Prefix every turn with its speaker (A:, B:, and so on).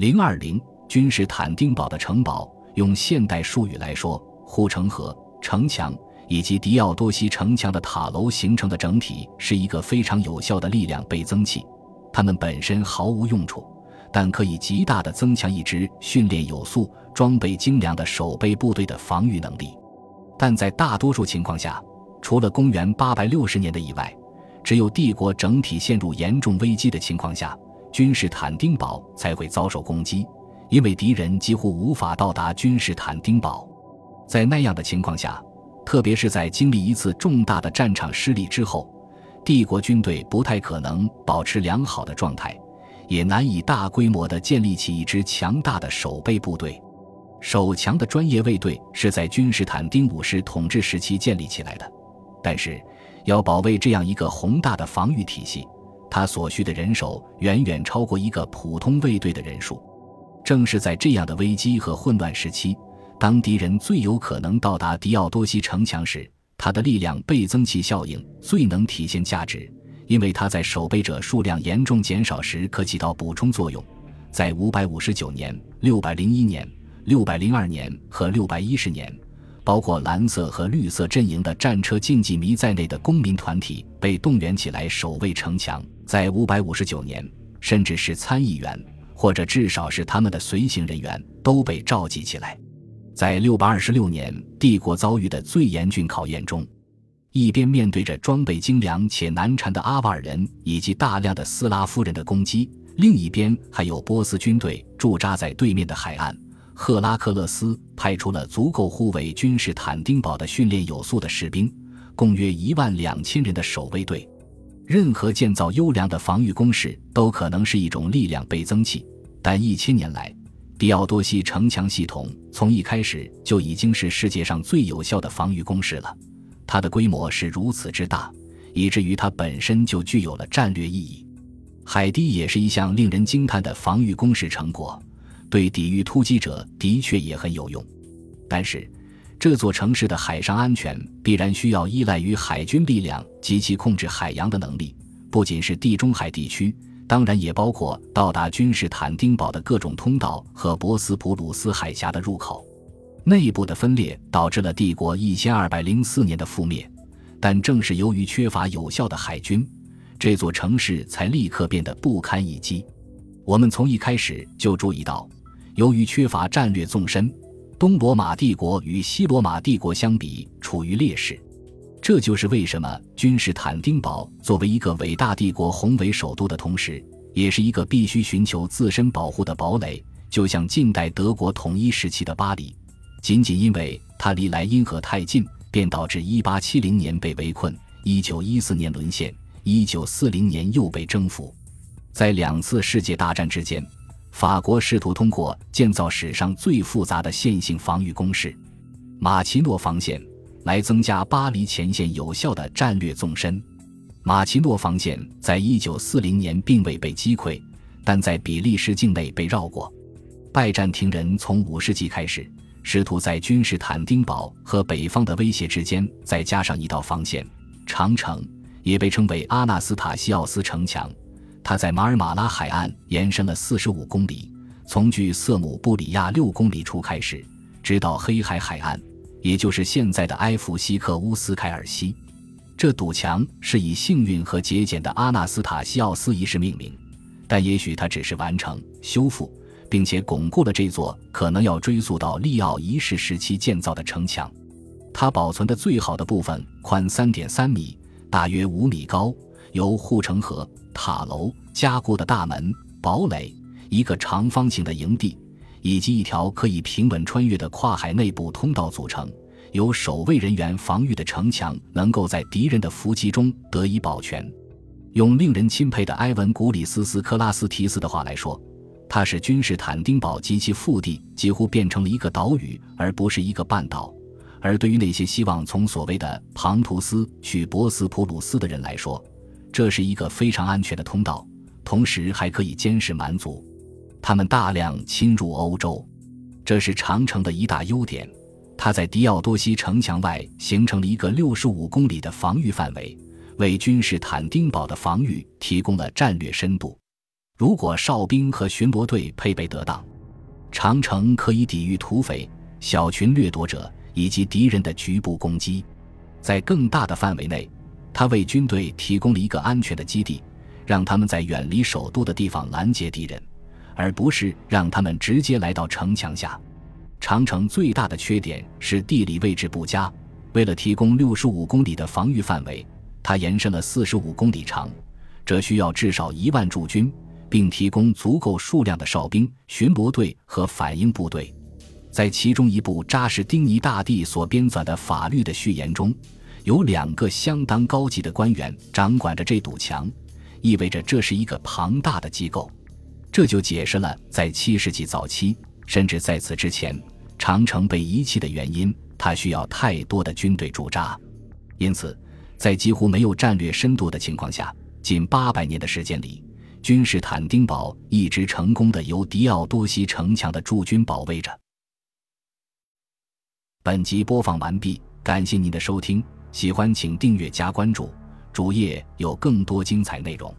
A: 零二零君士坦丁堡的城堡，用现代术语来说，护城河、城墙以及迪奥多西城墙的塔楼形成的整体是一个非常有效的力量倍增器。它们本身毫无用处，但可以极大地增强一支训练有素、装备精良的守备部队的防御能力。但在大多数情况下，除了公元860年的以外，只有帝国整体陷入严重危机的情况下，君士坦丁堡才会遭受攻击，因为敌人几乎无法到达君士坦丁堡。在那样的情况下，特别是在经历一次重大的战场失利之后，帝国军队不太可能保持良好的状态，也难以大规模地建立起一支强大的守备部队。守强的专业卫队是在君士坦丁五世统治时期建立起来的，但是要保卫这样一个宏大的防御体系，他所需的人手远远超过一个普通卫队的人数。正是在这样的危机和混乱时期，当敌人最有可能到达迪奥多西城墙时，他的力量倍增器效应最能体现价值，因为他在守备者数量严重减少时可起到补充作用。在五百五十九年、六百零一年。六百零二年和六百一十年，包括蓝色和绿色阵营的战车竞技迷在内的公民团体被动员起来守卫城墙。在五百五十九年，甚至是参议员或者至少是他们的随行人员都被召集起来。在六百二十六年帝国遭遇的最严峻考验中，一边面对着装备精良且难缠的阿瓦尔人以及大量的斯拉夫人的攻击，另一边还有波斯军队驻扎在对面的海岸。赫拉克勒斯派出了足够护卫君士坦丁堡的训练有素的士兵，共约一万两千人的守卫队。任何建造优良的防御工事都可能是一种力量倍增器，但一千年来，迪奥多西城墙系统从一开始就已经是世界上最有效的防御工事了。它的规模是如此之大，以至于它本身就具有了战略意义。海堤也是一项令人惊叹的防御工事成果。对抵御突击者的确也很有用，但是这座城市的海上安全必然需要依赖于海军力量及其控制海洋的能力，不仅是地中海地区，当然也包括到达君士坦丁堡的各种通道和博斯普鲁斯海峡的入口。内部的分裂导致了帝国一千二百零四年的覆灭，但正是由于缺乏有效的海军，这座城市才立刻变得不堪一击。我们从一开始就注意到。由于缺乏战略纵深，东罗马帝国与西罗马帝国相比处于劣势。这就是为什么君士坦丁堡作为一个伟大帝国宏伟首都的同时，也是一个必须寻求自身保护的堡垒。就像近代德国统一时期的巴黎，仅仅因为它离莱茵河太近，便导致1870年被围困，1914年沦陷，1940年又被征服。在两次世界大战之间。法国试图通过建造史上最复杂的线性防御工事——马奇诺防线，来增加巴黎前线有效的战略纵深。马奇诺防线在一九四零年并未被击溃，但在比利时境内被绕过。拜占庭人从五世纪开始，试图在君士坦丁堡和北方的威胁之间再加上一道防线——长城，也被称为阿纳斯塔西奥斯城墙。它在马尔马拉海岸延伸了四十五公里，从距色姆布里亚六公里处开始，直到黑海海岸，也就是现在的埃弗西克乌斯凯尔西。这堵墙是以幸运和节俭的阿纳斯塔西奥斯一世命名，但也许它只是完成、修复并且巩固了这座可能要追溯到利奥一世时期建造的城墙。它保存的最好的部分宽三点三米，大约五米高。由护城河、塔楼、加固的大门、堡垒、一个长方形的营地，以及一条可以平稳穿越的跨海内部通道组成。由守卫人员防御的城墙，能够在敌人的伏击中得以保全。用令人钦佩的埃文·古里斯斯科拉斯提斯的话来说，他使君士坦丁堡及其腹地几乎变成了一个岛屿，而不是一个半岛。而对于那些希望从所谓的庞图斯去博斯普鲁斯的人来说，这是一个非常安全的通道，同时还可以监视蛮族。他们大量侵入欧洲，这是长城的一大优点。它在迪奥多西城墙外形成了一个六十五公里的防御范围，为君士坦丁堡的防御提供了战略深度。如果哨兵和巡逻队配备得当，长城可以抵御土匪、小群掠夺者以及敌人的局部攻击。在更大的范围内，它为军队提供了一个安全的基地，让他们在远离首都的地方拦截敌人，而不是让他们直接来到城墙下。长城最大的缺点是地理位置不佳。为了提供六十五公里的防御范围，它延伸了四十五公里长，这需要至少一万驻军，并提供足够数量的哨兵、巡逻队和反应部队。在其中一部扎实丁尼大帝所编纂的法律的序言中，有两个相当高级的官员掌管着这堵墙，意味着这是一个庞大的机构。这就解释了在七世纪早期，甚至在此之前，长城被遗弃的原因。它需要太多的军队驻扎，因此，在几乎没有战略深度的情况下，近八百年的时间里，君士坦丁堡一直成功的由迪奥多西城墙的驻军保卫着。本集播放完毕，感谢您的收听，喜欢请订阅加关注，主页有更多精彩内容。